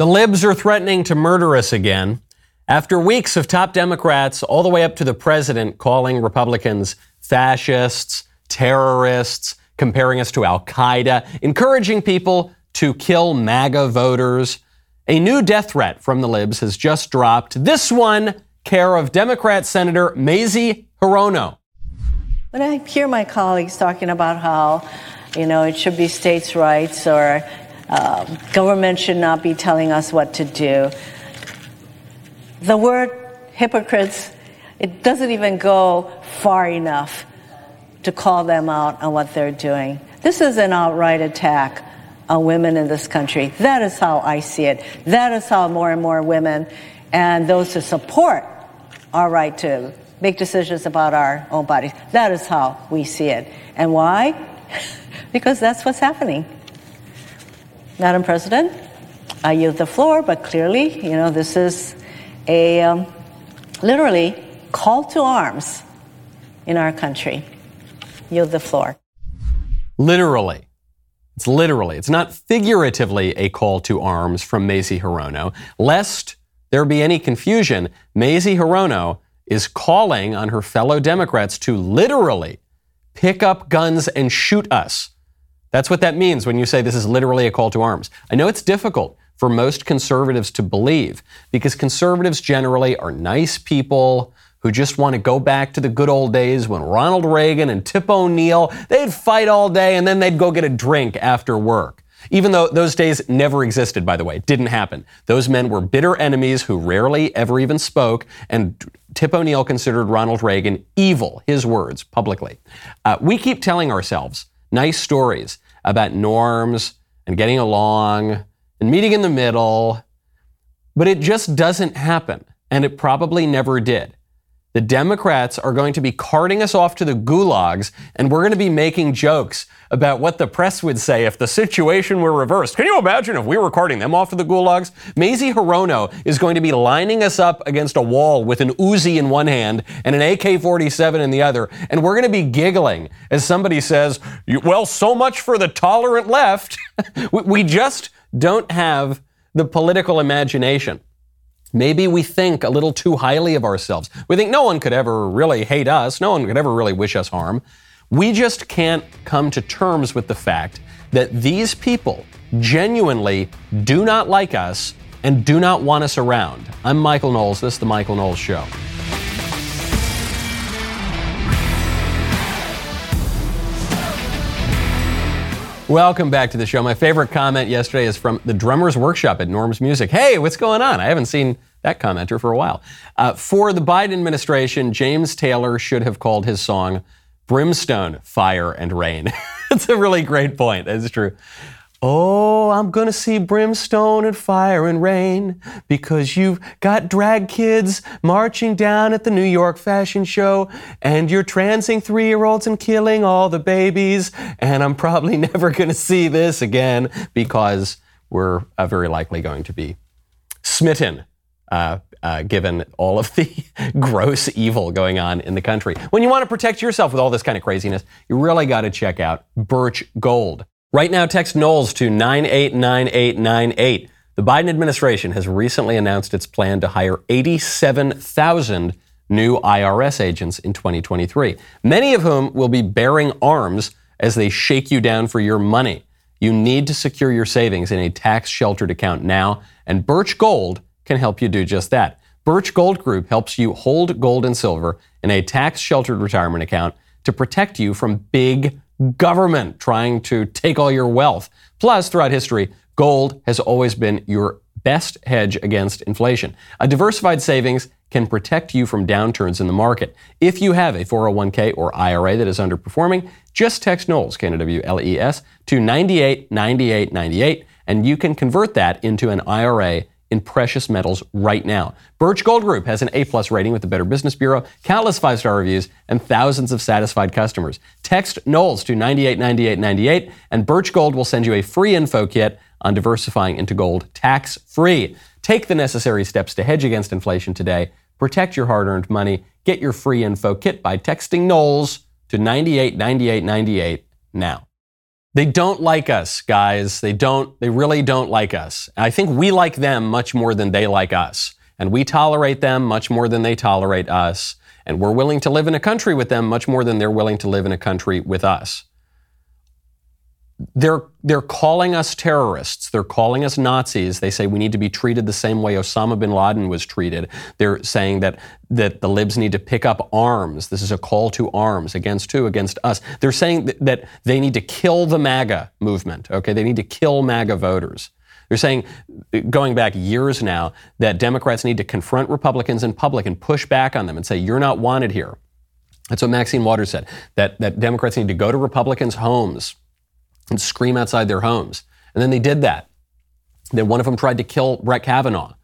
The libs are threatening to murder us again. After weeks of top Democrats, all the way up to the president, calling Republicans fascists, terrorists, comparing us to Al Qaeda, encouraging people to kill MAGA voters, a new death threat from the libs has just dropped. This one, care of Democrat Senator Mazie Hirono. When I hear my colleagues talking about how, you know, it should be states' rights or uh, government should not be telling us what to do. The word hypocrites, it doesn't even go far enough to call them out on what they're doing. This is an outright attack on women in this country. That is how I see it. That is how more and more women and those who support our right to make decisions about our own bodies, that is how we see it. And why? because that's what's happening. Madam President, I yield the floor, but clearly, you know, this is a um, literally call to arms in our country. Yield the floor. Literally. It's literally, it's not figuratively a call to arms from Mazie Hirono. Lest there be any confusion, Mazie Hirono is calling on her fellow Democrats to literally pick up guns and shoot us that's what that means when you say this is literally a call to arms. I know it's difficult for most conservatives to believe because conservatives generally are nice people who just want to go back to the good old days when Ronald Reagan and Tip O'Neill, they'd fight all day and then they'd go get a drink after work. Even though those days never existed, by the way, it didn't happen. Those men were bitter enemies who rarely ever even spoke, and Tip O'Neill considered Ronald Reagan evil, his words, publicly. Uh, we keep telling ourselves nice stories about norms and getting along and meeting in the middle, but it just doesn't happen, and it probably never did. The Democrats are going to be carting us off to the gulags, and we're going to be making jokes about what the press would say if the situation were reversed. Can you imagine if we were carting them off to the gulags? Mazie Hirono is going to be lining us up against a wall with an Uzi in one hand and an AK 47 in the other, and we're going to be giggling as somebody says, Well, so much for the tolerant left. we just don't have the political imagination. Maybe we think a little too highly of ourselves. We think no one could ever really hate us, no one could ever really wish us harm. We just can't come to terms with the fact that these people genuinely do not like us and do not want us around. I'm Michael Knowles. This is The Michael Knowles Show. Welcome back to the show. My favorite comment yesterday is from the Drummers Workshop at Norm's Music. Hey, what's going on? I haven't seen that commenter for a while. Uh, for the Biden administration, James Taylor should have called his song Brimstone, Fire, and Rain. it's a really great point. It's true. Oh, I'm gonna see brimstone and fire and rain because you've got drag kids marching down at the New York Fashion Show and you're transing three year olds and killing all the babies. And I'm probably never gonna see this again because we're uh, very likely going to be smitten uh, uh, given all of the gross evil going on in the country. When you want to protect yourself with all this kind of craziness, you really got to check out Birch Gold. Right now, text Knowles to 989898. The Biden administration has recently announced its plan to hire 87,000 new IRS agents in 2023, many of whom will be bearing arms as they shake you down for your money. You need to secure your savings in a tax sheltered account now, and Birch Gold can help you do just that. Birch Gold Group helps you hold gold and silver in a tax sheltered retirement account to protect you from big government trying to take all your wealth. Plus, throughout history, gold has always been your best hedge against inflation. A diversified savings can protect you from downturns in the market. If you have a 401k or IRA that is underperforming, just text Knowles, K-N-W-L-E-S, to 989898, and you can convert that into an IRA in precious metals right now. Birch Gold Group has an A-plus rating with the Better Business Bureau, countless five-star reviews, and thousands of satisfied customers. Text Knowles to 989898, and Birch Gold will send you a free info kit on diversifying into gold tax-free. Take the necessary steps to hedge against inflation today. Protect your hard-earned money. Get your free info kit by texting Knowles to 989898 now. They don't like us, guys. They don't, they really don't like us. I think we like them much more than they like us. And we tolerate them much more than they tolerate us. And we're willing to live in a country with them much more than they're willing to live in a country with us they're they're calling us terrorists. They're calling us Nazis. They say we need to be treated the same way Osama bin Laden was treated. They're saying that that the libs need to pick up arms. This is a call to arms against who? Against us. They're saying that, that they need to kill the MAGA movement. Okay, they need to kill MAGA voters. They're saying, going back years now, that Democrats need to confront Republicans in public and push back on them and say, "You're not wanted here." That's what Maxine Waters said. That that Democrats need to go to Republicans' homes and scream outside their homes. And then they did that. Then one of them tried to kill Brett Kavanaugh.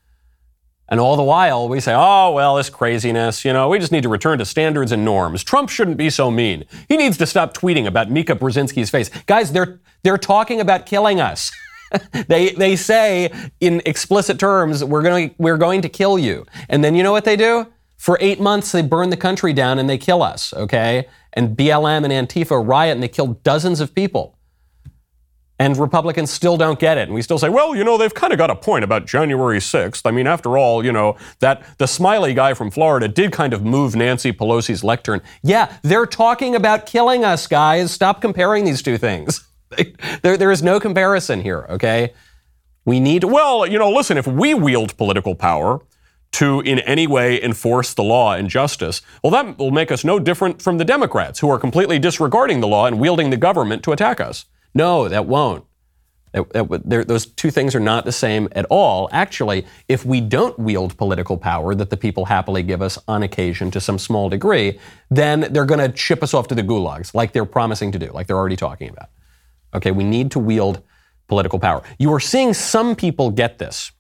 And all the while, we say, oh, well, this craziness, you know, we just need to return to standards and norms. Trump shouldn't be so mean. He needs to stop tweeting about Mika Brzezinski's face. Guys, they're, they're talking about killing us. they, they say in explicit terms, we're going, we're going to kill you. And then you know what they do? For eight months, they burn the country down and they kill us, okay? And BLM and Antifa riot and they kill dozens of people. And Republicans still don't get it. And we still say, well, you know, they've kind of got a point about January 6th. I mean, after all, you know, that the smiley guy from Florida did kind of move Nancy Pelosi's lectern. Yeah, they're talking about killing us, guys. Stop comparing these two things. there, there is no comparison here, okay? We need, well, you know, listen, if we wield political power, to in any way enforce the law and justice, well, that will make us no different from the Democrats who are completely disregarding the law and wielding the government to attack us. No, that won't. That, that, those two things are not the same at all. Actually, if we don't wield political power that the people happily give us on occasion to some small degree, then they're going to ship us off to the gulags like they're promising to do, like they're already talking about. Okay, we need to wield political power. You are seeing some people get this,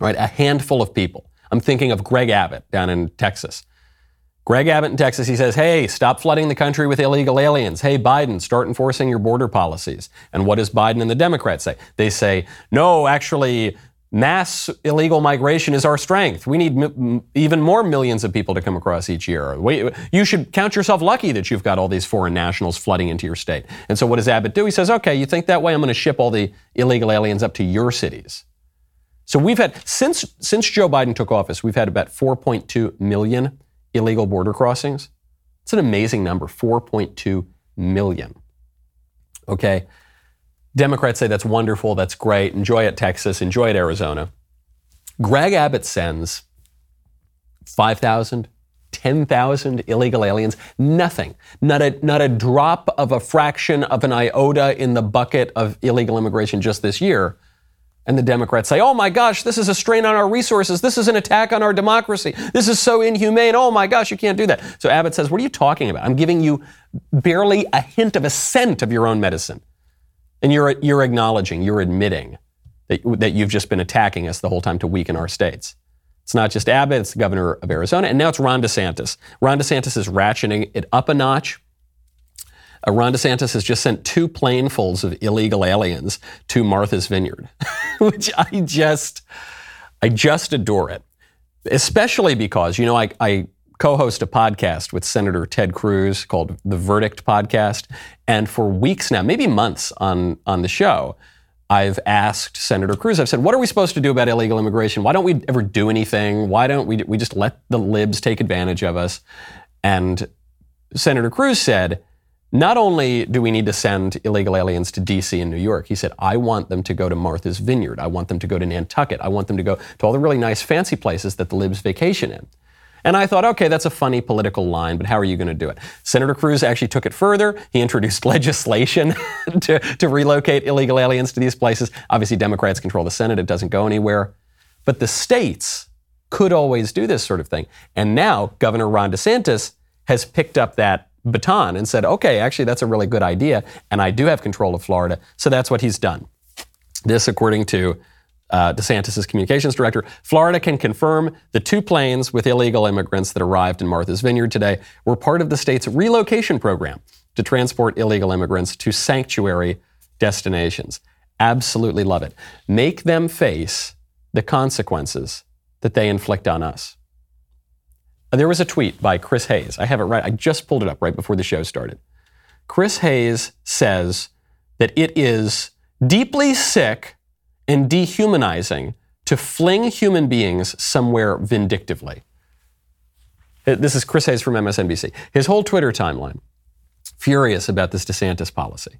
right? A handful of people. I'm thinking of Greg Abbott down in Texas. Greg Abbott in Texas, he says, hey, stop flooding the country with illegal aliens. Hey, Biden, start enforcing your border policies. And what does Biden and the Democrats say? They say, no, actually, mass illegal migration is our strength. We need m- even more millions of people to come across each year. We, you should count yourself lucky that you've got all these foreign nationals flooding into your state. And so what does Abbott do? He says, okay, you think that way? I'm going to ship all the illegal aliens up to your cities. So we've had, since, since Joe Biden took office, we've had about 4.2 million illegal border crossings. It's an amazing number 4.2 million. Okay. Democrats say that's wonderful, that's great, enjoy it, Texas, enjoy it, Arizona. Greg Abbott sends 5,000, 10,000 illegal aliens, nothing, not a, not a drop of a fraction of an iota in the bucket of illegal immigration just this year. And the Democrats say, oh my gosh, this is a strain on our resources. This is an attack on our democracy. This is so inhumane. Oh my gosh, you can't do that. So Abbott says, what are you talking about? I'm giving you barely a hint of a cent of your own medicine. And you're, you're acknowledging, you're admitting that, that you've just been attacking us the whole time to weaken our states. It's not just Abbott, it's the governor of Arizona, and now it's Ron DeSantis. Ron DeSantis is ratcheting it up a notch. Uh, Ron DeSantis has just sent two planefuls of illegal aliens to Martha's Vineyard, which I just, I just adore it. Especially because, you know, I, I co-host a podcast with Senator Ted Cruz called the Verdict Podcast, and for weeks now, maybe months on on the show, I've asked Senator Cruz. I've said, "What are we supposed to do about illegal immigration? Why don't we ever do anything? Why don't we we just let the libs take advantage of us?" And Senator Cruz said, not only do we need to send illegal aliens to DC and New York, he said, I want them to go to Martha's Vineyard. I want them to go to Nantucket. I want them to go to all the really nice fancy places that the libs vacation in. And I thought, okay, that's a funny political line, but how are you going to do it? Senator Cruz actually took it further. He introduced legislation to, to relocate illegal aliens to these places. Obviously, Democrats control the Senate, it doesn't go anywhere. But the states could always do this sort of thing. And now Governor Ron DeSantis has picked up that baton and said, okay, actually, that's a really good idea, and I do have control of Florida. So that's what he's done. This, according to uh, DeSantis' communications director, Florida can confirm the two planes with illegal immigrants that arrived in Martha's Vineyard today were part of the state's relocation program to transport illegal immigrants to sanctuary destinations. Absolutely love it. Make them face the consequences that they inflict on us. There was a tweet by Chris Hayes. I have it right. I just pulled it up right before the show started. Chris Hayes says that it is deeply sick and dehumanizing to fling human beings somewhere vindictively. This is Chris Hayes from MSNBC. His whole Twitter timeline, furious about this DeSantis policy.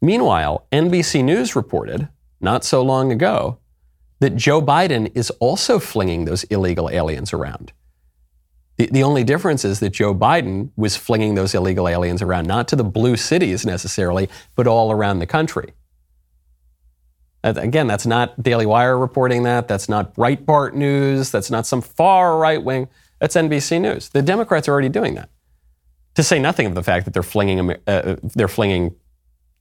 Meanwhile, NBC News reported not so long ago that Joe Biden is also flinging those illegal aliens around. The, the only difference is that Joe Biden was flinging those illegal aliens around, not to the blue cities necessarily, but all around the country. Again, that's not Daily Wire reporting that. That's not Breitbart News. That's not some far right wing. That's NBC News. The Democrats are already doing that. To say nothing of the fact that they're flinging, uh, they're flinging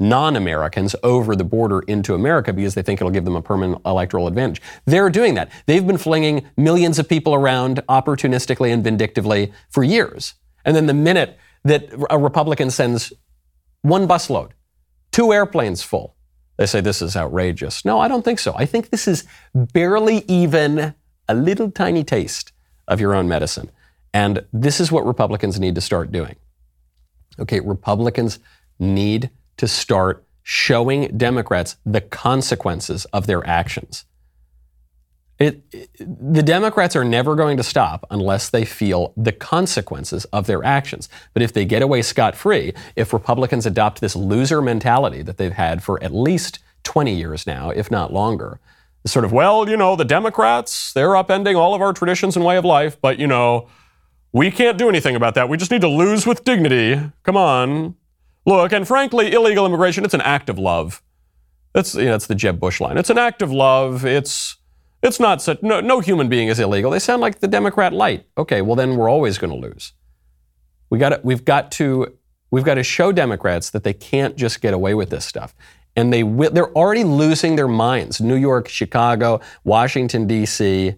non Americans over the border into America because they think it'll give them a permanent electoral advantage. They're doing that. They've been flinging millions of people around opportunistically and vindictively for years. And then the minute that a Republican sends one busload, two airplanes full, they say this is outrageous. No, I don't think so. I think this is barely even a little tiny taste of your own medicine. And this is what Republicans need to start doing. Okay, Republicans need to start showing Democrats the consequences of their actions. It, it, the Democrats are never going to stop unless they feel the consequences of their actions. But if they get away scot free, if Republicans adopt this loser mentality that they've had for at least 20 years now, if not longer, the sort of, well, you know, the Democrats, they're upending all of our traditions and way of life, but, you know, we can't do anything about that. We just need to lose with dignity. Come on. Look, and frankly, illegal immigration, it's an act of love. That's, you know, that's the Jeb Bush line. It's an act of love. It's, it's not such, no, no human being is illegal. They sound like the Democrat light. Okay, well, then we're always going to lose. We got we've got to, we've got to show Democrats that they can't just get away with this stuff. And they, they're already losing their minds. New York, Chicago, Washington, D.C.,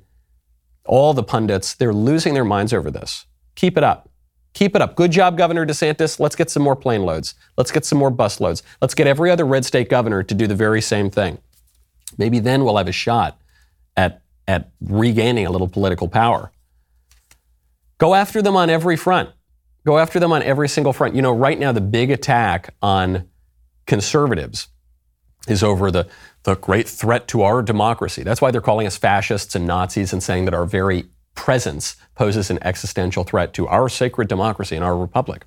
all the pundits, they're losing their minds over this. Keep it up. Keep it up. Good job, Governor DeSantis. Let's get some more plane loads. Let's get some more bus loads. Let's get every other red state governor to do the very same thing. Maybe then we'll have a shot at, at regaining a little political power. Go after them on every front. Go after them on every single front. You know, right now, the big attack on conservatives is over the, the great threat to our democracy. That's why they're calling us fascists and Nazis and saying that our very presence poses an existential threat to our sacred democracy and our republic.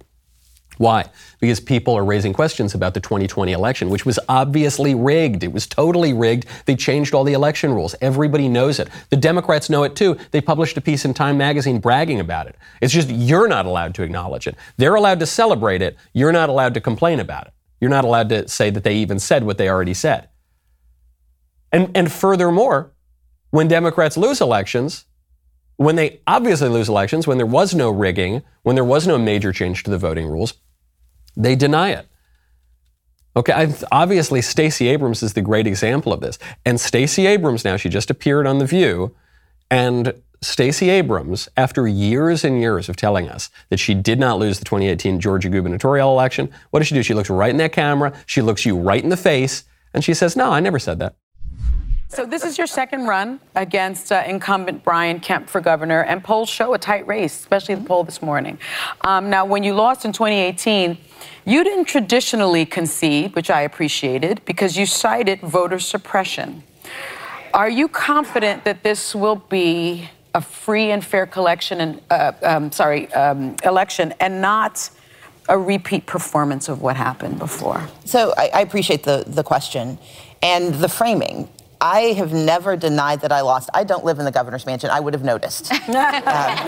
Why? Because people are raising questions about the 2020 election, which was obviously rigged. It was totally rigged. They changed all the election rules. Everybody knows it. The Democrats know it too. They published a piece in Time magazine bragging about it. It's just you're not allowed to acknowledge it. They're allowed to celebrate it. You're not allowed to complain about it. You're not allowed to say that they even said what they already said. And, and furthermore, when Democrats lose elections, when they obviously lose elections, when there was no rigging, when there was no major change to the voting rules, they deny it. Okay, obviously Stacey Abrams is the great example of this. And Stacey Abrams now, she just appeared on The View, and Stacey Abrams, after years and years of telling us that she did not lose the 2018 Georgia gubernatorial election, what does she do? She looks right in that camera, she looks you right in the face, and she says, No, I never said that. So this is your second run against uh, incumbent Brian Kemp for governor, and polls show a tight race, especially the poll this morning. Um, now, when you lost in 2018, you didn't traditionally concede, which I appreciated, because you cited voter suppression. Are you confident that this will be a free and fair collection and uh, um, sorry um, election, and not? a repeat performance of what happened before? So I, I, appreciate the, the question and the framing. I have never denied that I lost. I don't live in the governor's mansion. I would have noticed. um, yeah.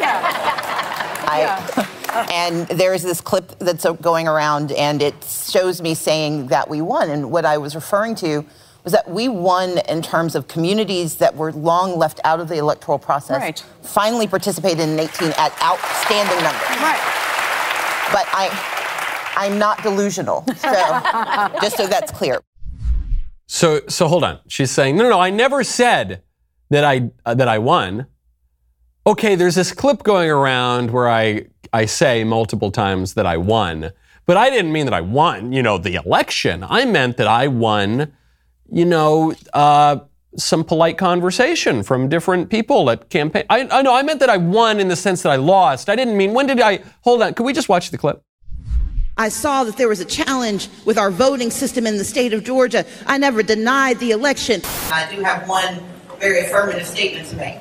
I, yeah. and there's this clip that's going around, and it shows me saying that we won. And what I was referring to was that we won in terms of communities that were long left out of the electoral process. Right. Finally participated in 18 at outstanding numbers. Right. But I, I'm not delusional. So just so that's clear. So, so hold on. She's saying, no, no, no. I never said that I uh, that I won. Okay, there's this clip going around where I I say multiple times that I won, but I didn't mean that I won. You know, the election. I meant that I won. You know, uh, some polite conversation from different people at campaign. I, I know I meant that I won in the sense that I lost. I didn't mean when did I hold on? Could we just watch the clip? I saw that there was a challenge with our voting system in the state of Georgia. I never denied the election. I do have one very affirmative statement to make.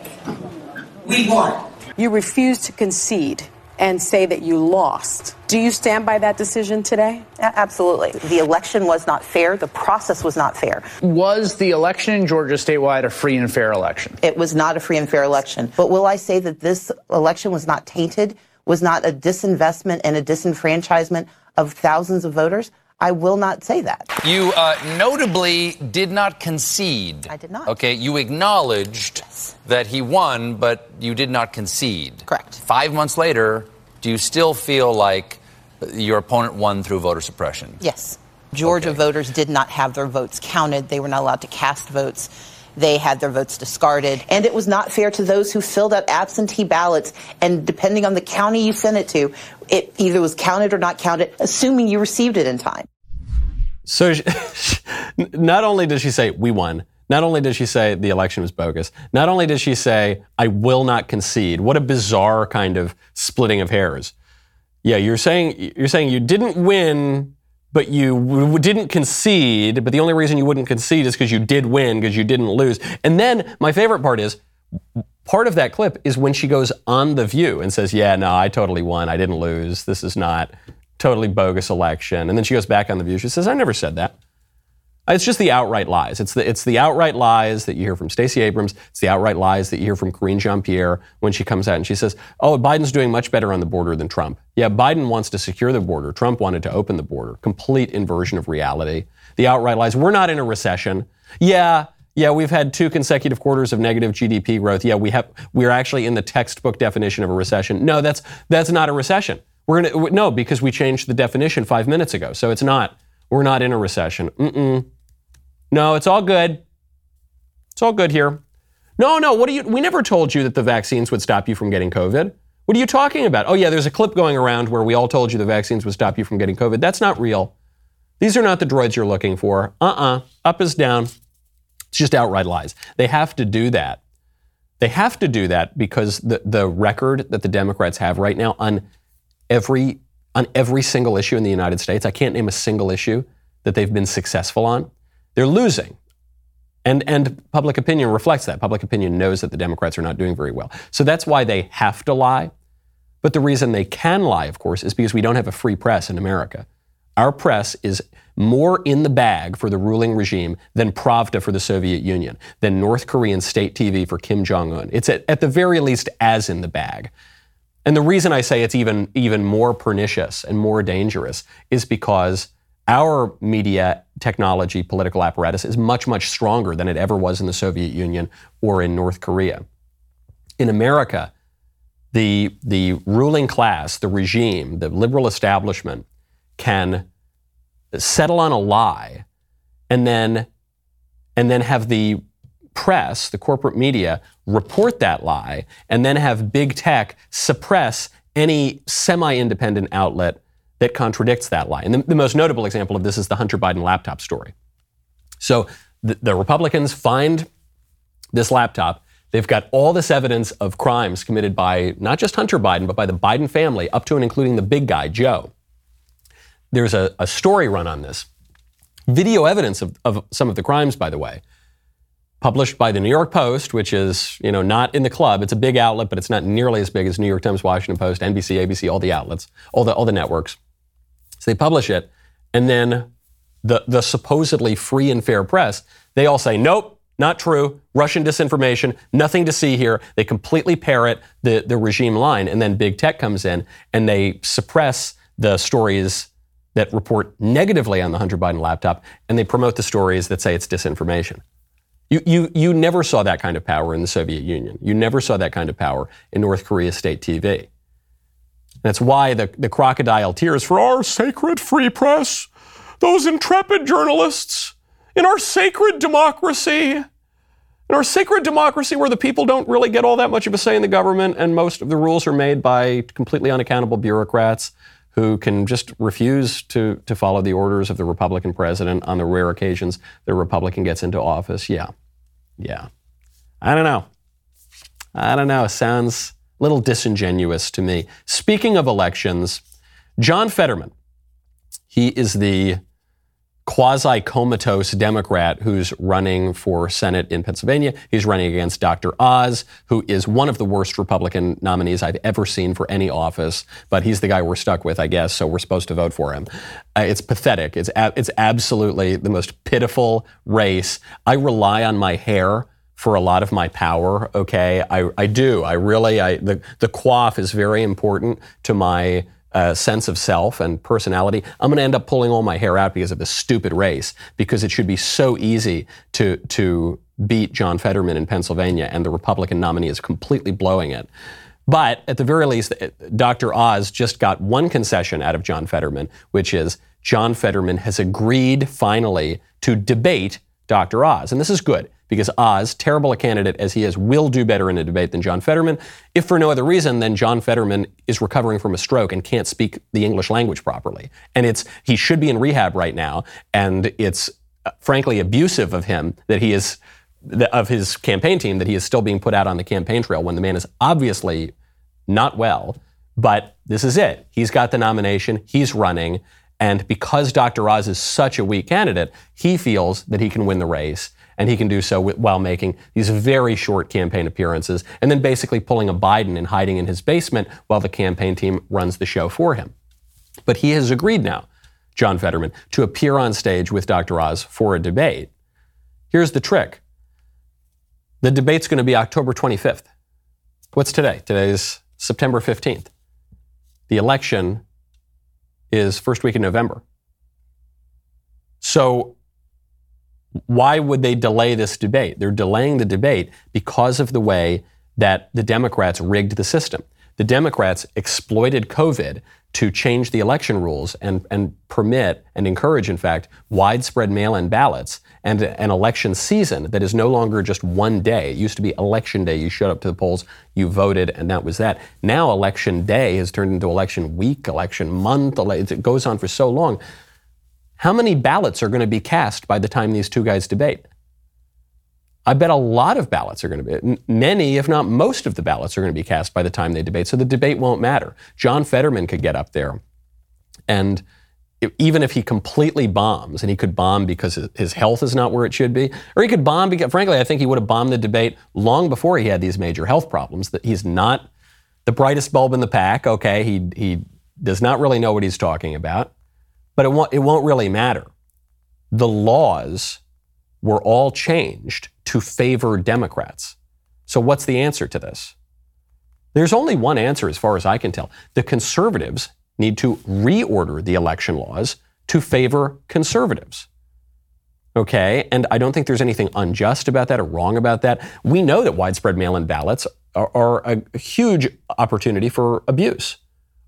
We won. You refused to concede and say that you lost. Do you stand by that decision today? Absolutely. The election was not fair. The process was not fair. Was the election in Georgia statewide a free and fair election? It was not a free and fair election. But will I say that this election was not tainted, was not a disinvestment and a disenfranchisement of thousands of voters? I will not say that. You uh, notably did not concede. I did not. Okay, you acknowledged Yes. that he won, but you did not concede. Correct. Five months later, do you still feel like your opponent won through voter suppression? Yes. Georgia Okay. voters did not have their votes counted. They were not allowed to cast votes. They had their votes discarded. And it was not fair to those who filled out absentee ballots. And depending on the county you sent it to, it either was counted or not counted, assuming you received it in time. So she, not only did she say, we won, not only did she say the election was bogus, not only did she say, I will not concede. What a bizarre kind of splitting of hairs. Yeah, you're saying, you're saying you didn't win, but you w- didn't concede, but the only reason you wouldn't concede is because you did win, because you didn't lose. And then my favorite part is, part of that clip is when she goes on The View and says, Yeah, no, I totally won. I didn't lose. This is not totally bogus election. And then she goes back on The View. She says, I never said that. Uh, it's just the outright lies. It's the, it's the outright lies that you hear from Stacey Abrams. It's the outright lies that you hear from Karine Jean Pierre when she comes out and she says, Oh, Biden's doing much better on the border than Trump. Yeah, Biden wants to secure the border. Trump wanted to open the border. Complete inversion of reality. The outright lies. We're not in a recession. Yeah, yeah, we've had two consecutive quarters of negative GDP growth. Yeah, we have. We're actually in the textbook definition of a recession. No, that's that's not a recession. We're gonna no because we changed the definition five minutes ago. So it's not. We're not in a recession. Mm-mm. No, it's all good. It's all good here. No, no. What do you? We never told you that the vaccines would stop you from getting COVID. What are you talking about? Oh yeah, there's a clip going around where we all told you the vaccines would stop you from getting COVID. That's not real. These are not the droids you're looking for. Uh-uh. Up is down. It's just outright lies. They have to do that. They have to do that because the, the record that the Democrats have right now on every on every single issue in the United States, I can't name a single issue that they've been successful on. They're losing. And, and public opinion reflects that. Public opinion knows that the Democrats are not doing very well. So that's why they have to lie. But the reason they can lie, of course, is because we don't have a free press in America. Our press is more in the bag for the ruling regime than Pravda for the Soviet Union, than North Korean state TV for Kim Jong un. It's at, at the very least as in the bag. And the reason I say it's even, even more pernicious and more dangerous is because our media technology political apparatus is much, much stronger than it ever was in the Soviet Union or in North Korea. In America, the, the ruling class, the regime, the liberal establishment can settle on a lie and then, and then have the press, the corporate media, report that lie and then have big tech suppress any semi independent outlet that contradicts that lie. And the, the, most notable example of this is the Hunter Biden laptop story. So the, the Republicans find this laptop. They've got all this evidence of crimes committed by not just Hunter Biden, but by the Biden family, up to and including the big guy, Joe. There's a, a story run on this. Video evidence of, of some of the crimes, by the way, published by the New York Post, which is, you know, not in the club. It's a big outlet, but it's not nearly as big as New York Times, Washington Post, NBC, ABC, all the outlets, all the all the networks. So they publish it, and then the the supposedly free and fair press, they all say, nope, not true, Russian disinformation, nothing to see here. They completely parrot the, the regime line, and then big tech comes in and they suppress the stories that report negatively on the Hunter Biden laptop, and they promote the stories that say it's disinformation. You, you, you never saw that kind of power in the Soviet Union. You never saw that kind of power in North Korea state TV. That's why the, the crocodile tears for our sacred free press, those intrepid journalists, in our sacred democracy, in our sacred democracy where the people don't really get all that much of a say in the government and most of the rules are made by completely unaccountable bureaucrats who can just refuse to, to follow the orders of the Republican president on the rare occasions the Republican gets into office. Yeah. Yeah. I don't know. I don't know. Sounds little disingenuous to me. Speaking of elections, John Fetterman, He is the quasi comatose Democrat who's running for Senate in Pennsylvania. He's running against Dr. Oz, who is one of the worst Republican nominees I've ever seen for any office, but he's the guy we're stuck with, I guess, so we're supposed to vote for him. Uh, it's pathetic. It's, a- it's absolutely the most pitiful race. I rely on my hair for a lot of my power. Okay, I, I do. I really. I the the quaff is very important to my uh, sense of self and personality. I'm going to end up pulling all my hair out because of this stupid race. Because it should be so easy to to beat John Fetterman in Pennsylvania, and the Republican nominee is completely blowing it. But at the very least, uh, Dr. Oz just got one concession out of John Fetterman, which is John Fetterman has agreed finally to debate Dr. Oz. And this is good because Oz, terrible a candidate as he is, will do better in a debate than John Fetterman. If for no other reason than John Fetterman is recovering from a stroke and can't speak the English language properly. And it's he should be in rehab right now. And it's uh, frankly abusive of him that he is of his campaign team that he is still being put out on the campaign trail when the man is obviously not well. But this is it. He's got the nomination. He's running. And because Dr. Oz is such a weak candidate, he feels that he can win the race. And he can do so while making these very short campaign appearances and then basically pulling a Biden and hiding in his basement while the campaign team runs the show for him. But he has agreed now, John Fetterman, to appear on stage with Dr. Oz for a debate. Here's the trick the debate's going to be October 25th. What's today? Today's September 15th. The election is first week in November. So, why would they delay this debate? They're delaying the debate because of the way that the Democrats rigged the system. The Democrats exploited COVID to change the election rules and, and permit and encourage, in fact, widespread mail in ballots and an election season that is no longer just one day. It used to be election day. You showed up to the polls, you voted, and that was that. Now, election day has turned into election week, election month. It goes on for so long. How many ballots are going to be cast by the time these two guys debate? I bet a lot of ballots are going to be, many, if not most of the ballots are going to be cast by the time they debate. So the debate won't matter. John Fetterman could get up there and even if he completely bombs, and he could bomb because his health is not where it should be, or he could bomb because, frankly, I think he would have bombed the debate long before he had these major health problems. That he's not the brightest bulb in the pack. Okay, he he does not really know what he's talking about, but it won't it won't really matter. The laws were all changed to favor Democrats. So what's the answer to this? There's only one answer, as far as I can tell. The conservatives need to reorder the election laws to favor conservatives. Okay, and I don't think there's anything unjust about that or wrong about that. We know that widespread mail in ballots are, are a huge opportunity for abuse,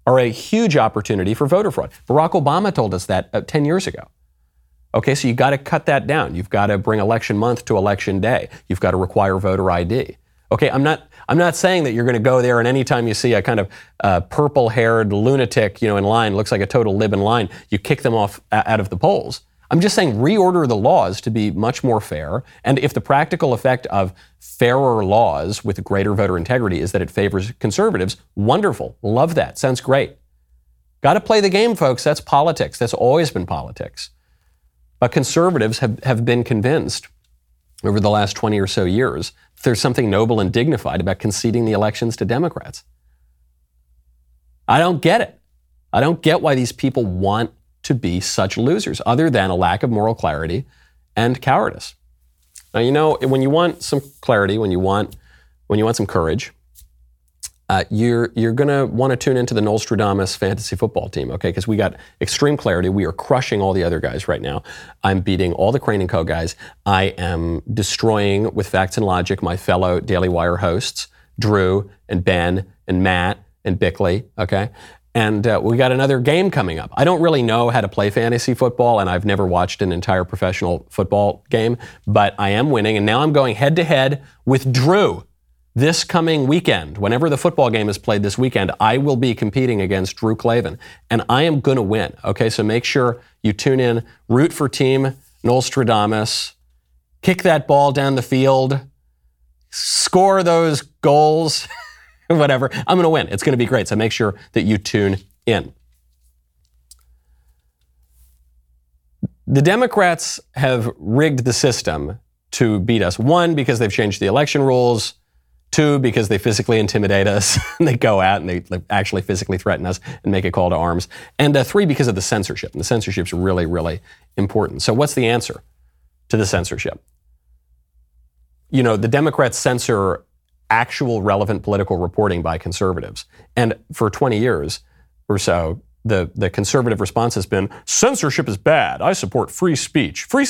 are a huge opportunity for voter fraud. Barack Obama told us that uh, 10 years ago. Okay, so you've got to cut that down. You've got to bring election month to election day. You've got to require voter ID. Okay, I'm not I'm not saying that you're going to go there and anytime you see a kind of uh, purple-haired lunatic, you know, in line, looks like a total lib in line, you kick them off out of the polls. I'm just saying reorder the laws to be much more fair. And if the practical effect of fairer laws with greater voter integrity is that it favors conservatives, wonderful. Love that. Sounds great. Got to play the game, folks. That's politics. That's always been politics. But conservatives have, have been convinced over the last 20 or so years that there's something noble and dignified about conceding the elections to Democrats. I don't get it. I don't get why these people want to be such losers, other than a lack of moral clarity and cowardice. Now, you know, when you want some clarity, when you want, when you want some courage, uh, you're you're to want to tune into the Nostradamus fantasy football team, okay? Because we got extreme clarity. We are crushing all the other guys right now. I'm beating all the Crain and Co. guys. I am destroying with facts and logic my fellow Daily Wire hosts, Drew and Ben and Matt and Bickley, okay? And uh, we got another game coming up. I don't really know how to play fantasy football, and I've never watched an entire professional football game, but I am winning, and now I'm going head to head with Drew this coming weekend, whenever the football game is played this weekend, I will be competing against Drew Klavan, and I am going to win. Okay, so make sure you tune in, root for Team Nostradamus, kick that ball down the field, score those goals, whatever. I'm going to win. It's going to be great. So make sure that you tune in. The Democrats have rigged the system to beat us. One, because they've changed the election rules. Two, because they physically intimidate us they go out and they actually physically threaten us and make a call to arms. And uh, three, because of the censorship. And the censorship's really, really important. So, what's the answer to the censorship? You know, the Democrats censor actual relevant political reporting by conservatives. And for 20 years or so, the, the conservative response has been censorship is bad. I support free speech. Free,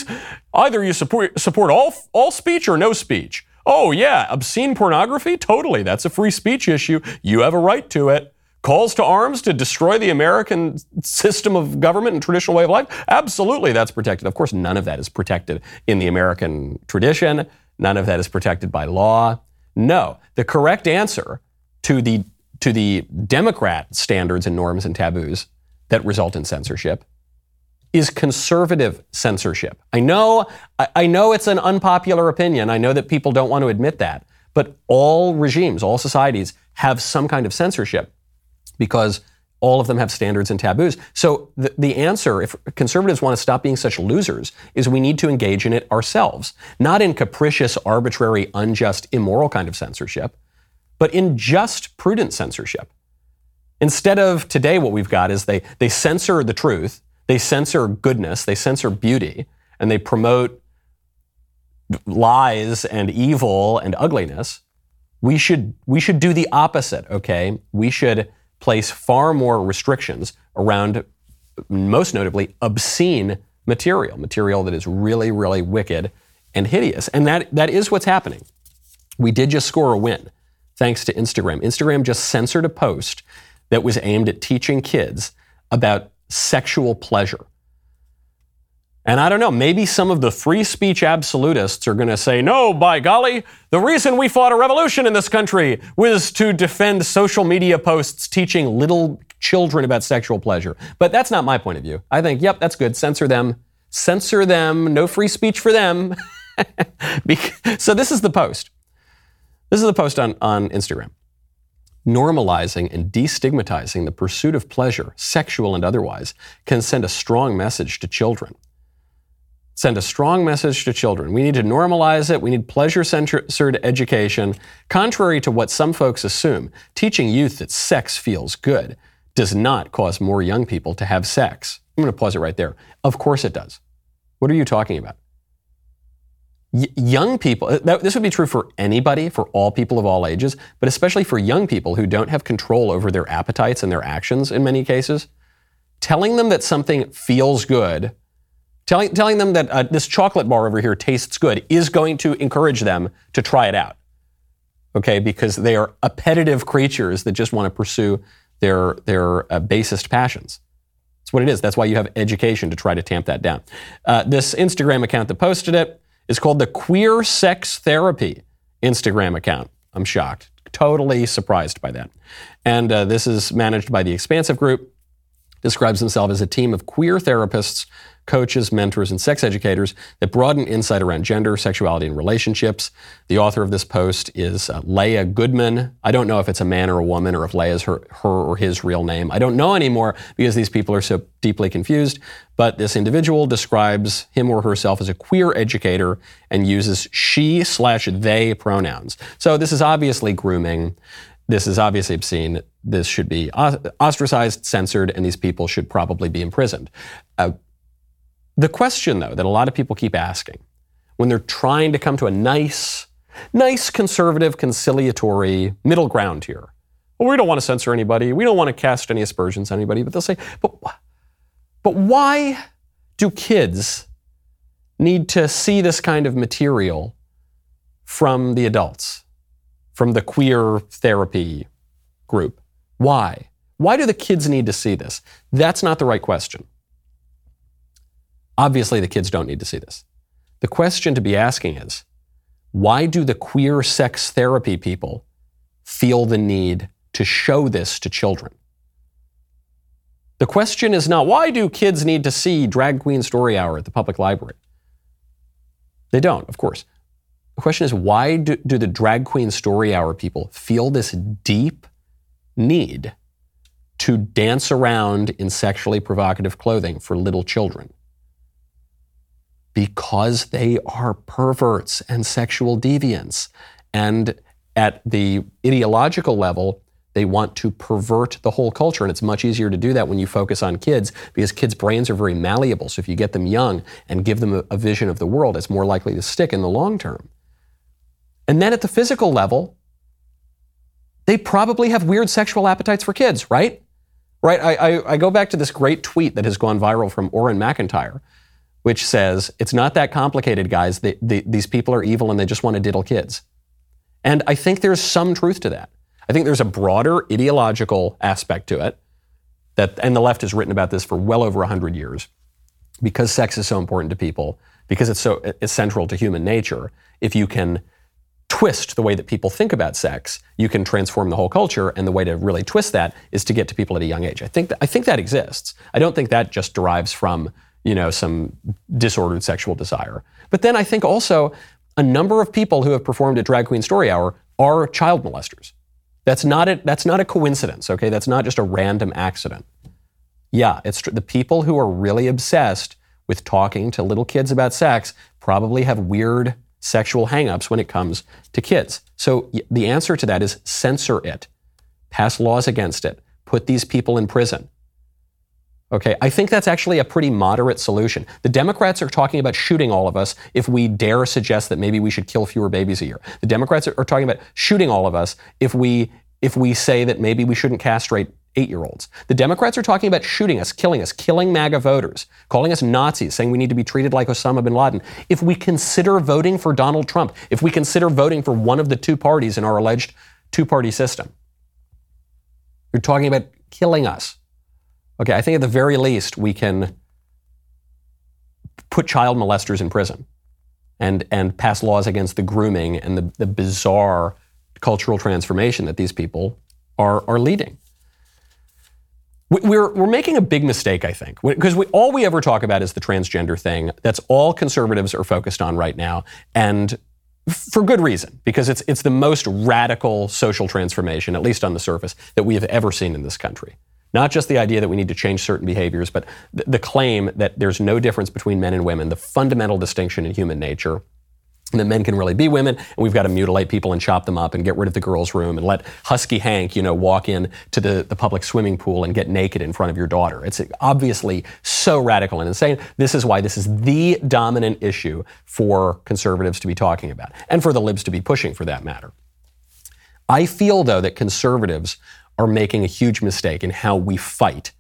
either you support, support all, all speech or no speech. Oh, yeah, obscene pornography? Totally. That's a free speech issue. You have a right to it. Calls to arms to destroy the American system of government and traditional way of life? Absolutely, that's protected. Of course, none of that is protected in the American tradition. None of that is protected by law. No. The correct answer to the, to the Democrat standards and norms and taboos that result in censorship is conservative censorship. I know, I know it's an unpopular opinion. I know that people don't want to admit that. But all regimes, all societies have some kind of censorship because all of them have standards and taboos. So the, the answer, if conservatives want to stop being such losers, is we need to engage in it ourselves, not in capricious, arbitrary, unjust, immoral kind of censorship, but in just prudent censorship. Instead of today, what we've got is they, they censor the truth they censor goodness, they censor beauty, and they promote lies and evil and ugliness. We should, we should do the opposite, okay? We should place far more restrictions around, most notably, obscene material, material that is really, really wicked and hideous. And that, that is what's happening. We did just score a win thanks to Instagram. Instagram just censored a post that was aimed at teaching kids about sexual pleasure. And I don't know, maybe some of the free speech absolutists are going to say, no, by golly, the reason we fought a revolution in this country was to defend social media posts teaching little children about sexual pleasure. But that's not my point of view. I think, yep, that's good. Censor them. Censor them. No free speech for them. so this is the post. This is the post on, on Instagram normalizing and destigmatizing the pursuit of pleasure, sexual and otherwise, can send a strong message to children. Send a strong message to children. We need to normalize it. We need pleasure centered education. Contrary to what some folks assume, teaching youth that sex feels good does not cause more young people to have sex. I'm going to pause it right there. Of course it does. What are you talking about? young people, uh, this would be true for anybody, for all people of all ages, but especially for young people who don't have control over their appetites and their actions in many cases. Telling them that something feels good, telling, telling them that uh, this chocolate bar over here tastes good is going to encourage them to try it out. Okay, because they are appetitive creatures that just want to pursue their, their uh, basest passions. That's what it is. That's why you have education to try to tamp that down. Uh, this Instagram account that posted it, is called the Queer Sex Therapy Instagram account. I'm shocked. Totally surprised by that. And uh, this is managed by the Expansive Group, describes themselves as a team of queer therapists coaches, mentors, and sex educators that broaden insight around gender, sexuality, and relationships. The author of this post is uh, Leah Goodman. I don't know if it's a man or a woman or if Leah is her, her or his real name. I don't know anymore because these people are so deeply confused. But this individual describes him or herself as a queer educator and uses she slash they pronouns. So this is obviously grooming. This is obviously obscene. This should be ostracized, censored, and these people should probably be imprisoned. Uh, the question, though, that a lot of people keep asking when they're trying to come to a nice, nice conservative, conciliatory middle ground here. Well, we don't want to censor anybody. We don't want to cast any aspersions on anybody. But they'll say, but, but why do kids need to see this kind of material from the adults, from the queer therapy group? Why? Why do the kids need to see this? That's not the right question. Obviously, the kids don't need to see this. The question to be asking is why do the queer sex therapy people feel the need to show this to children? The question is not why do kids need to see Drag Queen Story Hour at the public library? They don't, of course. The question is why do, do the Drag Queen Story Hour people feel this deep need to dance around in sexually provocative clothing for little children? Because they are perverts and sexual deviants. And at the ideological level, they want to pervert the whole culture. And it's much easier to do that when you focus on kids because kids' brains are very malleable. So if you get them young and give them a, a vision of the world, it's more likely to stick in the long term. And then at the physical level, they probably have weird sexual appetites for kids, right? Right? I, I, I go back to this great tweet that has gone viral from Auron MacIntyre, which says, It's not that complicated, guys. They, they, these people are evil and they just want to diddle kids. And I think there's some truth to that. I think there's a broader ideological aspect to it that, and the left has written about this for well over 100 years. Because sex is so important to people, because it's so it's central to human nature, if you can twist the way that people think about sex, you can transform the whole culture. And the way to really twist that is to get to people at a young age. I think I think that exists. I don't think that just derives from you know some disordered sexual desire. But then I think also a number of people who have performed at Drag Queen Story Hour are child molesters. That's not a, that's not a coincidence, okay? That's not just a random accident. Yeah, it's tr- the people who are really obsessed with talking to little kids about sex probably have weird sexual hangups when it comes to kids. So y- the answer to that is censor it, pass laws against it, put these people in prison. Okay, I think that's actually a pretty moderate solution. The Democrats are talking about shooting all of us if we dare suggest that maybe we should kill fewer babies a year. The Democrats are talking about shooting all of us if we if we say that maybe we shouldn't castrate eight-year-olds. The Democrats are talking about shooting us, killing us, killing MAGA voters, calling us Nazis, saying we need to be treated like Osama bin Laden. If we consider voting for Donald Trump, if we consider voting for one of the two parties in our alleged two-party system, you're talking about killing us. Okay, I think at the very least we can put child molesters in prison and, and pass laws against the grooming and the, the bizarre cultural transformation that these people are, are leading. We- We're, we're making a big mistake, I think, because we, all we ever talk about is the transgender thing. That's all conservatives are focused on right now. And for good reason, because it's, it's the most radical social transformation, at least on the surface, that we have ever seen in this country. Not just the idea that we need to change certain behaviors, but the, the claim that there's no difference between men and women, the fundamental distinction in human nature, that men can really be women, and we've got to mutilate people and chop them up and get rid of the girls' room and let Husky Hank, you know, walk in to the, the public swimming pool and get naked in front of your daughter. It's obviously so radical and insane. This is why this is the dominant issue for conservatives to be talking about, and for the libs to be pushing for that matter. I feel, though, that conservatives are making a huge mistake in how we fight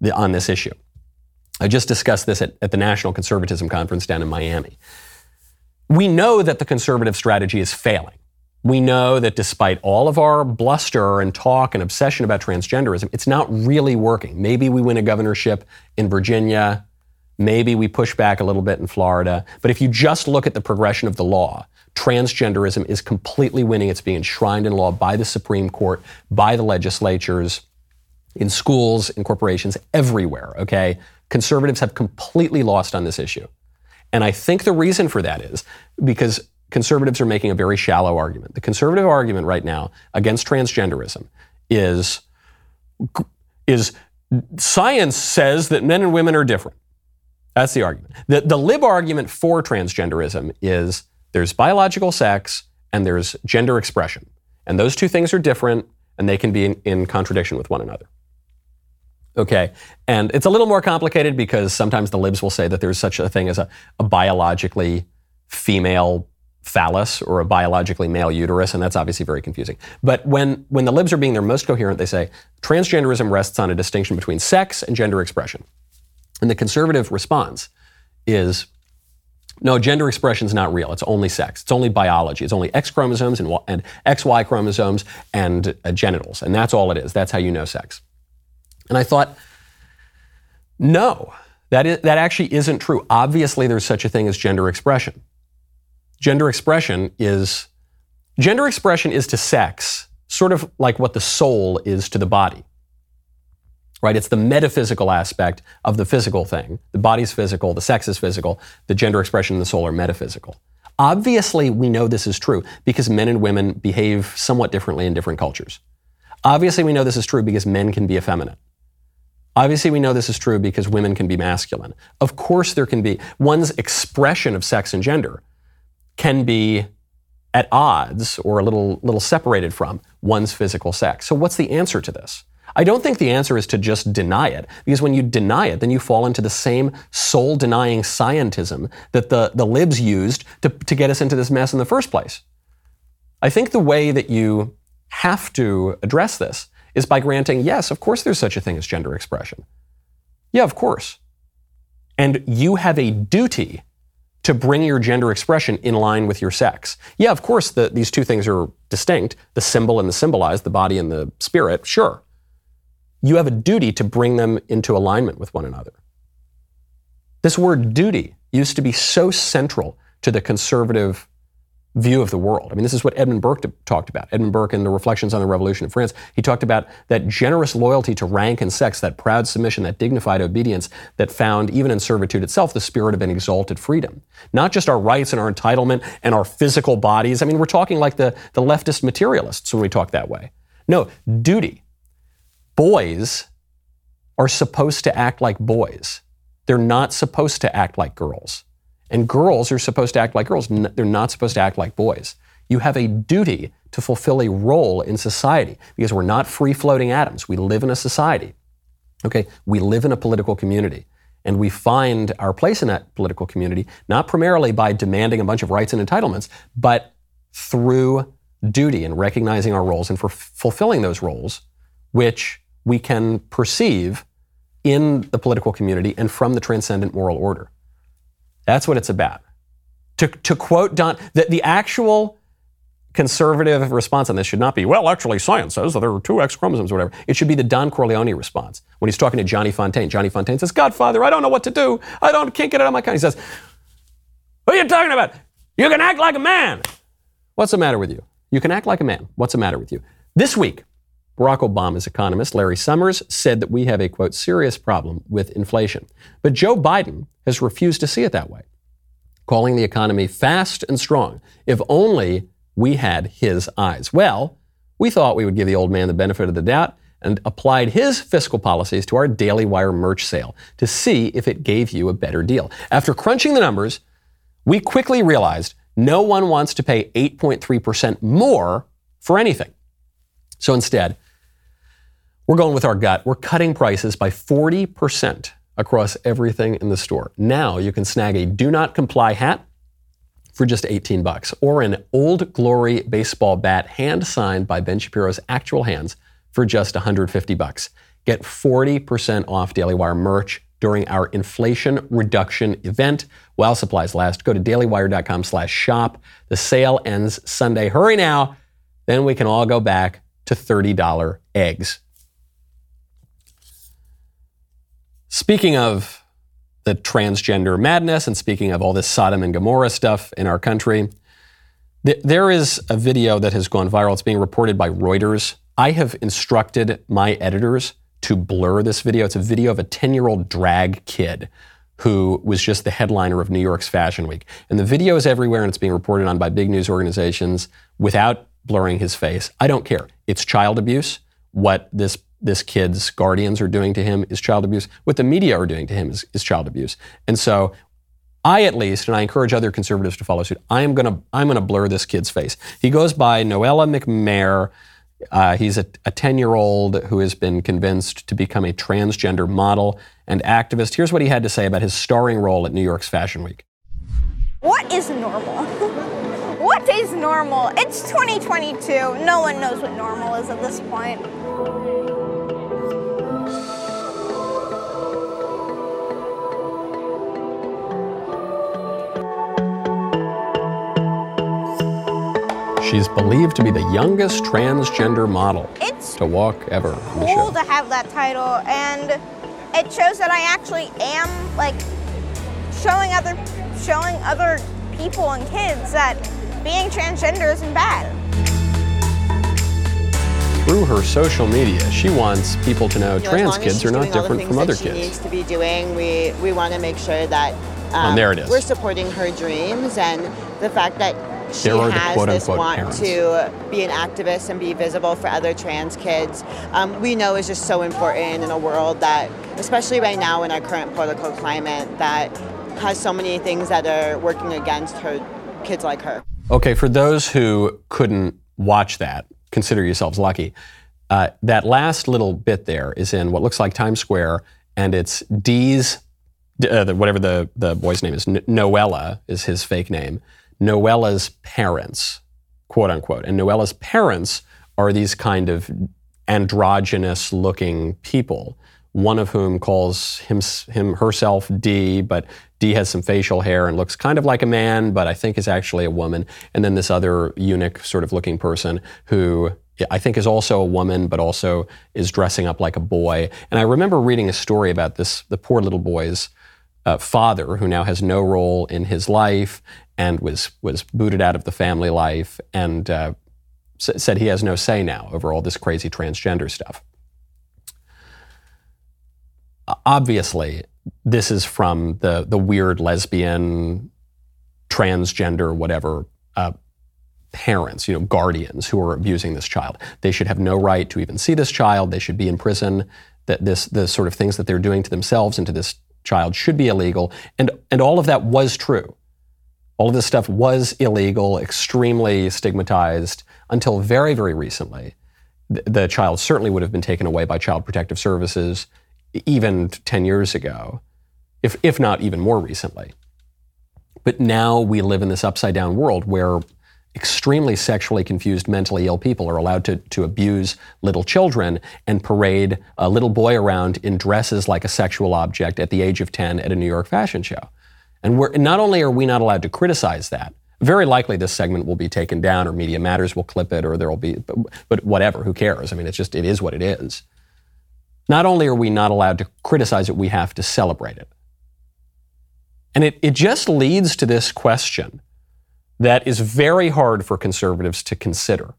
the, on this issue. I just discussed this at, at the National Conservatism Conference down in Miami. We know that the conservative strategy is failing. We know that despite all of our bluster and talk and obsession about transgenderism, it's not really working. Maybe we win a governorship in Virginia. Maybe we push back a little bit in Florida. But if you just look at the progression of the law, transgenderism is completely winning. It's being enshrined in law by the Supreme Court, by the legislatures, in schools, in corporations, everywhere, okay? Conservatives have completely lost on this issue. And I think the reason for that is because conservatives are making a very shallow argument. The conservative argument right now against transgenderism is, is science says that men and women are different. That's the argument. The, the lib argument for transgenderism is there's biological sex and there's gender expression. And those two things are different and they can be in, in contradiction with one another. Okay. And it's a little more complicated because sometimes the libs will say that there's such a thing as a, a biologically female phallus or a biologically male uterus, and that's obviously very confusing. But when, when the libs are being their most coherent, they say transgenderism rests on a distinction between sex and gender expression. And the conservative response is no, gender expression is not real. It's only sex. It's only biology. It's only X chromosomes and, y- and XY chromosomes and uh, genitals. And that's all it is. That's how you know sex. And I thought, no, that, is, that actually isn't true. Obviously, there's such a thing as gender expression. Gender expression is gender expression is to sex sort of like what the soul is to the body. Right? It's the metaphysical aspect of the physical thing. The body's physical, the sex is physical, the gender expression and the soul are metaphysical. Obviously, we know this is true because men and women behave somewhat differently in different cultures. Obviously, we know this is true because men can be effeminate. Obviously, we know this is true because women can be masculine. Of course, there can be one's expression of sex and gender can be at odds or a little, little separated from one's physical sex. So, what's the answer to this? I don't think the answer is to just deny it, because when you deny it, then you fall into the same soul denying scientism that the, the libs used to, to get us into this mess in the first place. I think the way that you have to address this is by granting, yes, of course there's such a thing as gender expression. Yeah, of course. And you have a duty to bring your gender expression in line with your sex. Yeah, of course, the, these two things are distinct the symbol and the symbolized, the body and the spirit, sure. You have a duty to bring them into alignment with one another. This word duty used to be so central to the conservative view of the world. I mean, this is what Edmund Burke talked about. Edmund Burke in the Reflections on the Revolution in France, he talked about that generous loyalty to rank and sex, that proud submission, that dignified obedience that found, even in servitude itself, the spirit of an exalted freedom. Not just our rights and our entitlement and our physical bodies. I mean, we're talking like the, the leftist materialists when we talk that way. No, duty. Boys are supposed to act like boys. They're not supposed to act like girls. And girls are supposed to act like girls. They're not supposed to act like boys. You have a duty to fulfill a role in society because we're not free floating atoms. We live in a society. Okay? We live in a political community. And we find our place in that political community not primarily by demanding a bunch of rights and entitlements, but through duty and recognizing our roles and for fulfilling those roles, which we can perceive in the political community and from the transcendent moral order. That's what it's about. To, to quote Don, the, the actual conservative response on this should not be, well, actually, science says that there are two X chromosomes or whatever. It should be the Don Corleone response. When he's talking to Johnny Fontane. Johnny Fontane says, Godfather, I don't know what to do. I don't, can't get it out of my account. He says, What are you talking about? You can act like a man. What's the matter with you? You can act like a man. What's the matter with you? This week, Barack Obama's economist, Larry Summers, said that we have a, quote, serious problem with inflation. But Joe Biden has refused to see it that way, calling the economy fast and strong. If only we had his eyes. Well, we thought we would give the old man the benefit of the doubt and applied his fiscal policies to our Daily Wire merch sale to see if it gave you a better deal. After crunching the numbers, we quickly realized no one wants to pay 8.3% more for anything. So instead, we're going with our gut. We're cutting prices by 40% across everything in the store. Now you can snag a do not comply hat for just 18 bucks or an old glory baseball bat hand signed by Ben Shapiro's actual hands for just 150 bucks. Get 40% off Daily Wire merch during our inflation reduction event while supplies last. Go to dailywire.com slash shop. The sale ends Sunday. Hurry now. Then we can all go back to $30 eggs. Speaking of the transgender madness and speaking of all this Sodom and Gomorrah stuff in our country, th- there is a video that has gone viral. It's being reported by Reuters. I have instructed my editors to blur this video. It's a video of a 10 year old drag kid who was just the headliner of New York's Fashion Week. And the video is everywhere and it's being reported on by big news organizations without blurring his face. I don't care. It's child abuse. What this this kid's guardians are doing to him is child abuse. What the media are doing to him is, is child abuse. And so I at least, and I encourage other conservatives to follow suit, I am gonna I'm gonna blur this kid's face. He goes by Noella McMaher. Uh, he's a 10 year old who has been convinced to become a transgender model and activist. Here's what he had to say about his starring role at New York's Fashion Week. What is normal? what is normal? It's 2022. No one knows what normal is at this point. She's believed to be the youngest transgender model It's to walk ever on the cool show. to have that title, and it shows that I actually am like showing other showing other people and kids that being transgender isn't bad. Through her social media, she wants people to know You know, trans kids are not doing all the different from that other she kids. needs to be doing. We we want to make sure that Oh, there um, it is. we're supporting her dreams and the fact that she There are the has quote, this want parents. to be an activist and be visible for other trans kids. Um, we know is just so important in a world that, especially right now in our current political climate, that has so many things that are working against her kids like her. Okay, for those who couldn't watch that, consider yourselves lucky. Uh, that last little bit there is in what looks like Times Square, and it's Dee's, uh, the, whatever the, the boy's name is, N- Noella is his fake name, Noella's parents, quote unquote. And Noella's parents are these kind of androgynous looking people, one of whom calls him, him herself D, but D has some facial hair and looks kind of like a man, but I think is actually a woman. And then this other eunuch sort of looking person who I think is also a woman, but also is dressing up like a boy. And I remember reading a story about this, the poor little boy's uh, father, who now has no role in his life and was was booted out of the family life, and uh, s- said he has no say now over all this crazy transgender stuff. Obviously, this is from the the weird lesbian, transgender, whatever. Uh, parents, you know, guardians who are abusing this child. They should have no right to even see this child. They should be in prison. That this the sort of things that they're doing to themselves and to this child should be illegal. And and all of that was true. All of this stuff was illegal, extremely stigmatized until very, very recently. The, the child certainly would have been taken away by Child Protective Services even 10 years ago, if, if not even more recently. But now we live in this upside down world where extremely sexually confused, mentally ill people are allowed to, to abuse little children and parade a little boy around in dresses like a sexual object at the age of 10 at a New York fashion show. And we're, not only are we not allowed to criticize that, very likely this segment will be taken down or Media Matters will clip it or there will be, but, but whatever, who cares? I mean, it's just, it is what it is. Not only are we not allowed to criticize it, we have to celebrate it. And it, it just leads to this question that is very hard for conservatives to consider.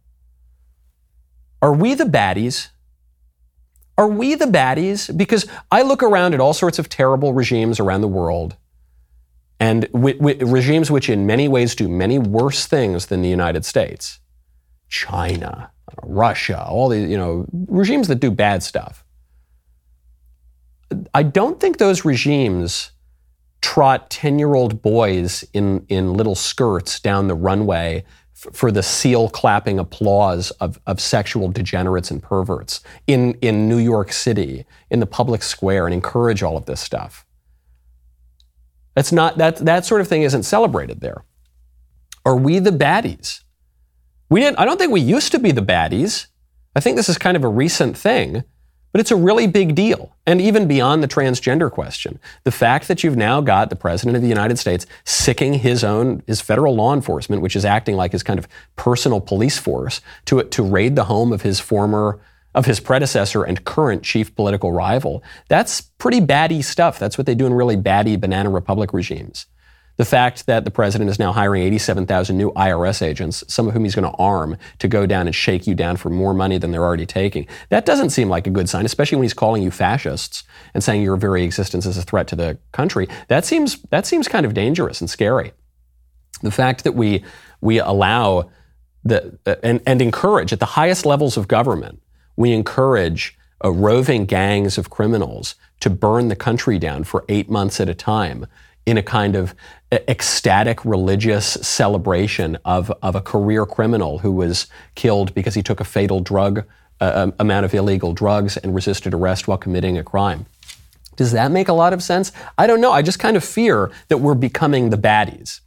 Are we the baddies? Are we the baddies? Because I look around at all sorts of terrible regimes around the world, and wi- wi- regimes which in many ways do many worse things than the United States. China, Russia, all these, you know, regimes that do bad stuff. I don't think those regimes trot 10 year old boys in, in little skirts down the runway f- for the seal clapping applause of, of sexual degenerates and perverts in, in New York City, in the public square, and encourage all of this stuff. That's not, that, that sort of thing isn't celebrated there. Are we the baddies? We didn't, I don't think we used to be the baddies. I think this is kind of a recent thing. But it's a really big deal. And even beyond the transgender question, the fact that you've now got the President of the United States sicking his own, his federal law enforcement, which is acting like his kind of personal police force, to, to raid the home of his former, of his predecessor and current chief political rival, that's pretty batty stuff. That's what they do in really batty banana republic regimes. The fact that the president is now hiring 87,000 new IRS agents, some of whom he's going to arm to go down and shake you down for more money than they're already taking, that doesn't seem like a good sign, especially when he's calling you fascists and saying your very existence is a threat to the country. That seems, that seems kind of dangerous and scary. The fact that we, we allow the, and, and encourage at the highest levels of government, we encourage uh, roving gangs of criminals to burn the country down for eight months at a time in a kind of ecstatic religious celebration of, of a career criminal who was killed because he took a fatal drug uh, amount of illegal drugs and resisted arrest while committing a crime. Does that make a lot of sense? I don't know. I just kind of fear that we're becoming the baddies.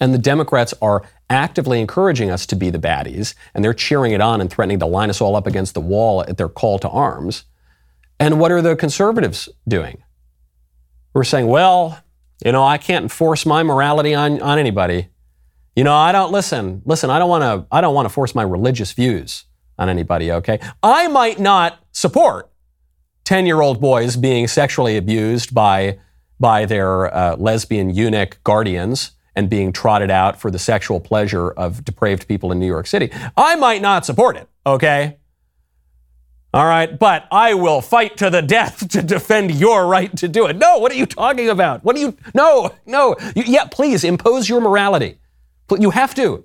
And the Democrats are actively encouraging us to be the baddies, and they're cheering it on and threatening to line us all up against the wall at their call to arms. And what are the conservatives doing? We're saying, well, you know, I can't enforce my morality on, on anybody. You know, I don't listen. Listen, I don't want to I don't want to force my religious views on anybody, okay? I might not support 10-year-old boys being sexually abused by by their uh, lesbian eunuch guardians and being trotted out for the sexual pleasure of depraved people in New York City. I might not support it, okay? All right, but I will fight to the death to defend your right to do it. No, what are you talking about? What do you, no, no. You, yeah, please impose your morality. You have to.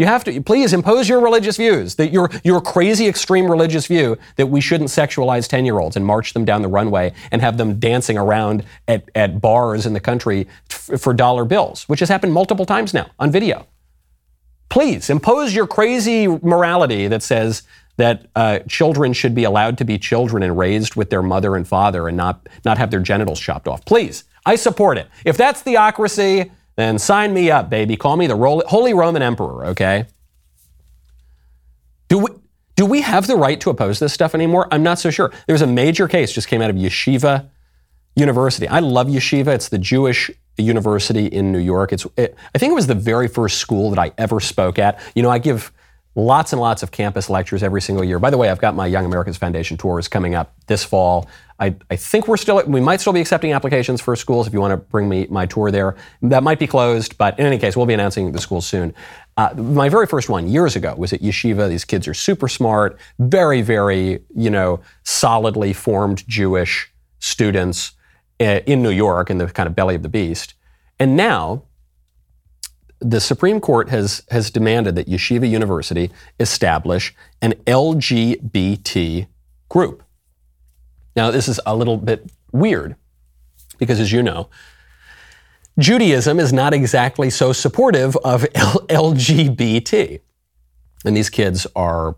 You have to. Please impose your religious views, that your, your crazy extreme religious view that we shouldn't sexualize 10 year olds and march them down the runway and have them dancing around at, at bars in the country f- for dollar bills, which has happened multiple times now on video. Please impose your crazy morality that says that uh, children should be allowed to be children and raised with their mother and father and not, not have their genitals chopped off. Please, I support it. If that's theocracy, then sign me up, baby. Call me the Holy Roman Emperor, okay? Do we, do we have the right to oppose this stuff anymore? I'm not so sure. There's a major case just came out of Yeshiva University. I love Yeshiva. It's the Jewish university in New York. It's it, I think it was the very first school that I ever spoke at. You know, I give lots and lots of campus lectures every single year. By the way, I've got my Young America's Foundation tours coming up this fall. I, I think we're still we might still be accepting applications for schools if you want to bring me my tour there. That might be closed, but in any case, we'll be announcing the schools soon. Uh, my very first one years ago was at Yeshiva. These kids are super smart, very, very, you know, solidly formed Jewish students uh, in New York in the kind of belly of the beast. And now the Supreme Court has, has demanded that Yeshiva University establish an LGBT group. Now, this is a little bit weird because, as you know, Judaism is not exactly so supportive of L- LGBT. And these kids are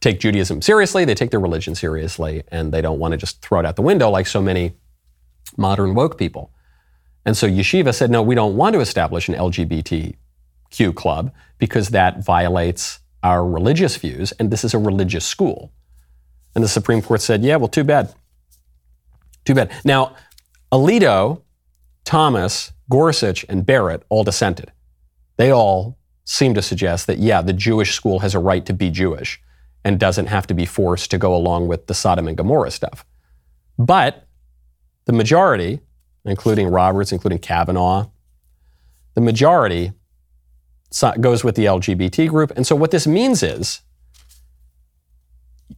take Judaism seriously, they take their religion seriously, and they don't want to just throw it out the window like so many modern woke people. And so Yeshiva said, no, we don't want to establish an LGBTQ club because that violates our religious views, and this is a religious school. And the Supreme Court said, yeah, well, too bad. Too bad. Now, Alito, Thomas, Gorsuch, and Barrett all dissented. They all seem to suggest that, yeah, the Jewish school has a right to be Jewish and doesn't have to be forced to go along with the Sodom and Gomorrah stuff. But the majority, including Roberts, including Kavanaugh. The majority goes with the LGBT group. And so what this means is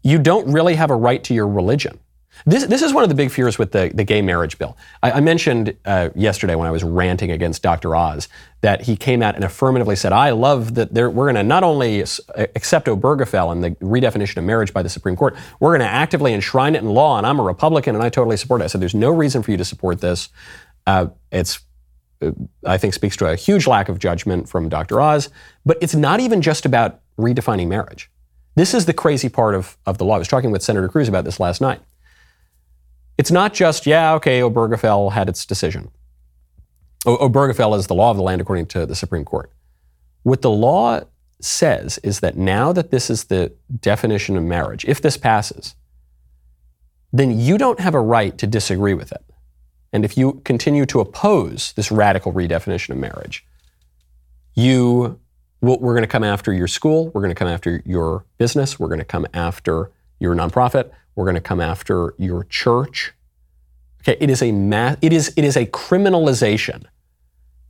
you don't really have a right to your religion. This, this is one of the big fears with the, the gay marriage bill. I, I mentioned uh, yesterday when I was ranting against Dr. Oz that he came out and affirmatively said, I love that we're going to not only accept Obergefell and the redefinition of marriage by the Supreme Court, we're going to actively enshrine it in law, and I'm a Republican and I totally support it. I said, there's no reason for you to support this. Uh, it's uh, I think speaks to a huge lack of judgment from Dr. Oz, but it's not even just about redefining marriage. This is the crazy part of, of the law. I was talking with Senator Cruz about this last night. It's not just, yeah, okay, Obergefell had its decision. O- Obergefell is the law of the land according to the Supreme Court. What the law says is that now that this is the definition of marriage, if this passes, then you don't have a right to disagree with it. And if you continue to oppose this radical redefinition of marriage, you we're going to come after your school, we're going to come after your business, we're going to come after your nonprofit, we're going to come after your church. Okay, it is a ma- it is it is a criminalization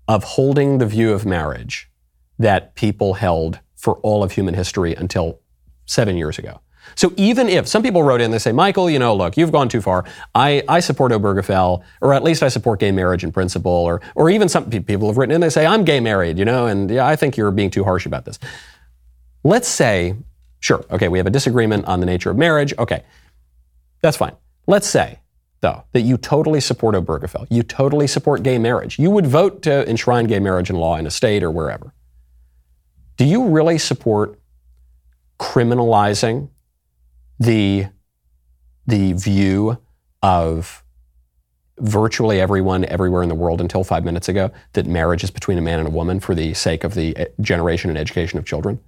of holding the view of marriage that people held for all of human history until 7 years ago. So even if some people wrote in, they say, Michael, you know, look, you've gone too far. I, I support Obergefell, or at least I support gay marriage in principle, or, or even some people have written in, they say, I'm gay married, you know, and yeah, I think you're being too harsh about this. Let's say, sure, okay, we have a disagreement on the nature of marriage. Okay, that's fine. Let's say, though, that you totally support Obergefell. You totally support gay marriage. You would vote to enshrine gay marriage in law in a state or wherever. Do you really support criminalizing the, the view of virtually everyone everywhere in the world until five minutes ago that marriage is between a man and a woman for the sake of the eh, generation and education of children?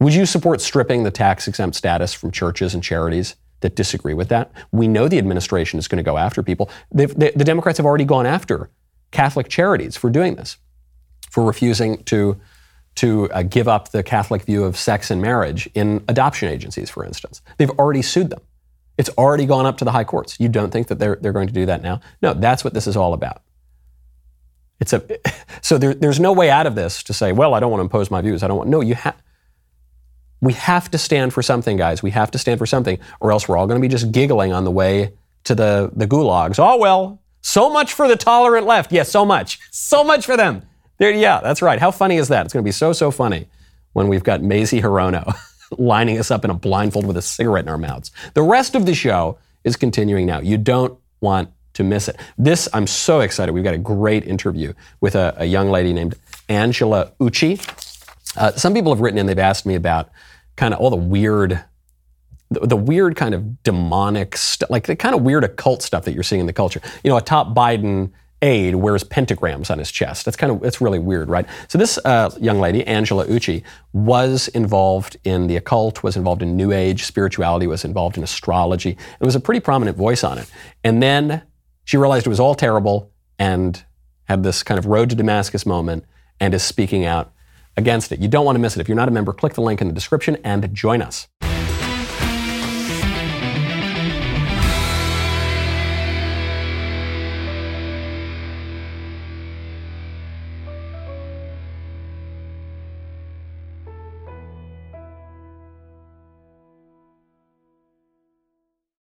Would you support stripping the tax exempt status from churches and charities that disagree with that? We know the administration is going to go after people. They, the Democrats have already gone after Catholic charities for doing this, for refusing to to uh, give up the Catholic view of sex and marriage in adoption agencies, for instance. They've already sued them. It's already gone up to the high courts. You don't think that they're, they're going to do that now? No, that's what this is all about. It's a, so there, there's no way out of this to say, well, I don't want to impose my views. I don't want, no, you have, we have to stand for something, guys. We have to stand for something, or else we're all going to be just giggling on the way to the, the gulags. Oh, well, so much for the tolerant left. Yes, so much. So much for them. There, yeah, that's right. How funny is that? It's going to be so, so funny when we've got Mazie Hirono lining us up in a blindfold with a cigarette in our mouths. The rest of the show is continuing now. You don't want to miss it. This, I'm so excited. We've got a great interview with a, a young lady named Angela Ucci. Uh, some people have written in, they've asked me about kind of all the weird the, the weird kind of demonic stuff, like the kind of weird occult stuff that you're seeing in the culture. You know, a top Biden aide wears pentagrams on his chest. That's kind of it's really weird, right? So this uh, young lady, Angela Ucci, was involved in the occult, was involved in New Age spirituality, was involved in astrology, and was a pretty prominent voice on it. And then she realized it was all terrible and had this kind of road to Damascus moment and is speaking out against it. You don't want to miss it. If you're not a member, click the link in the description and join us.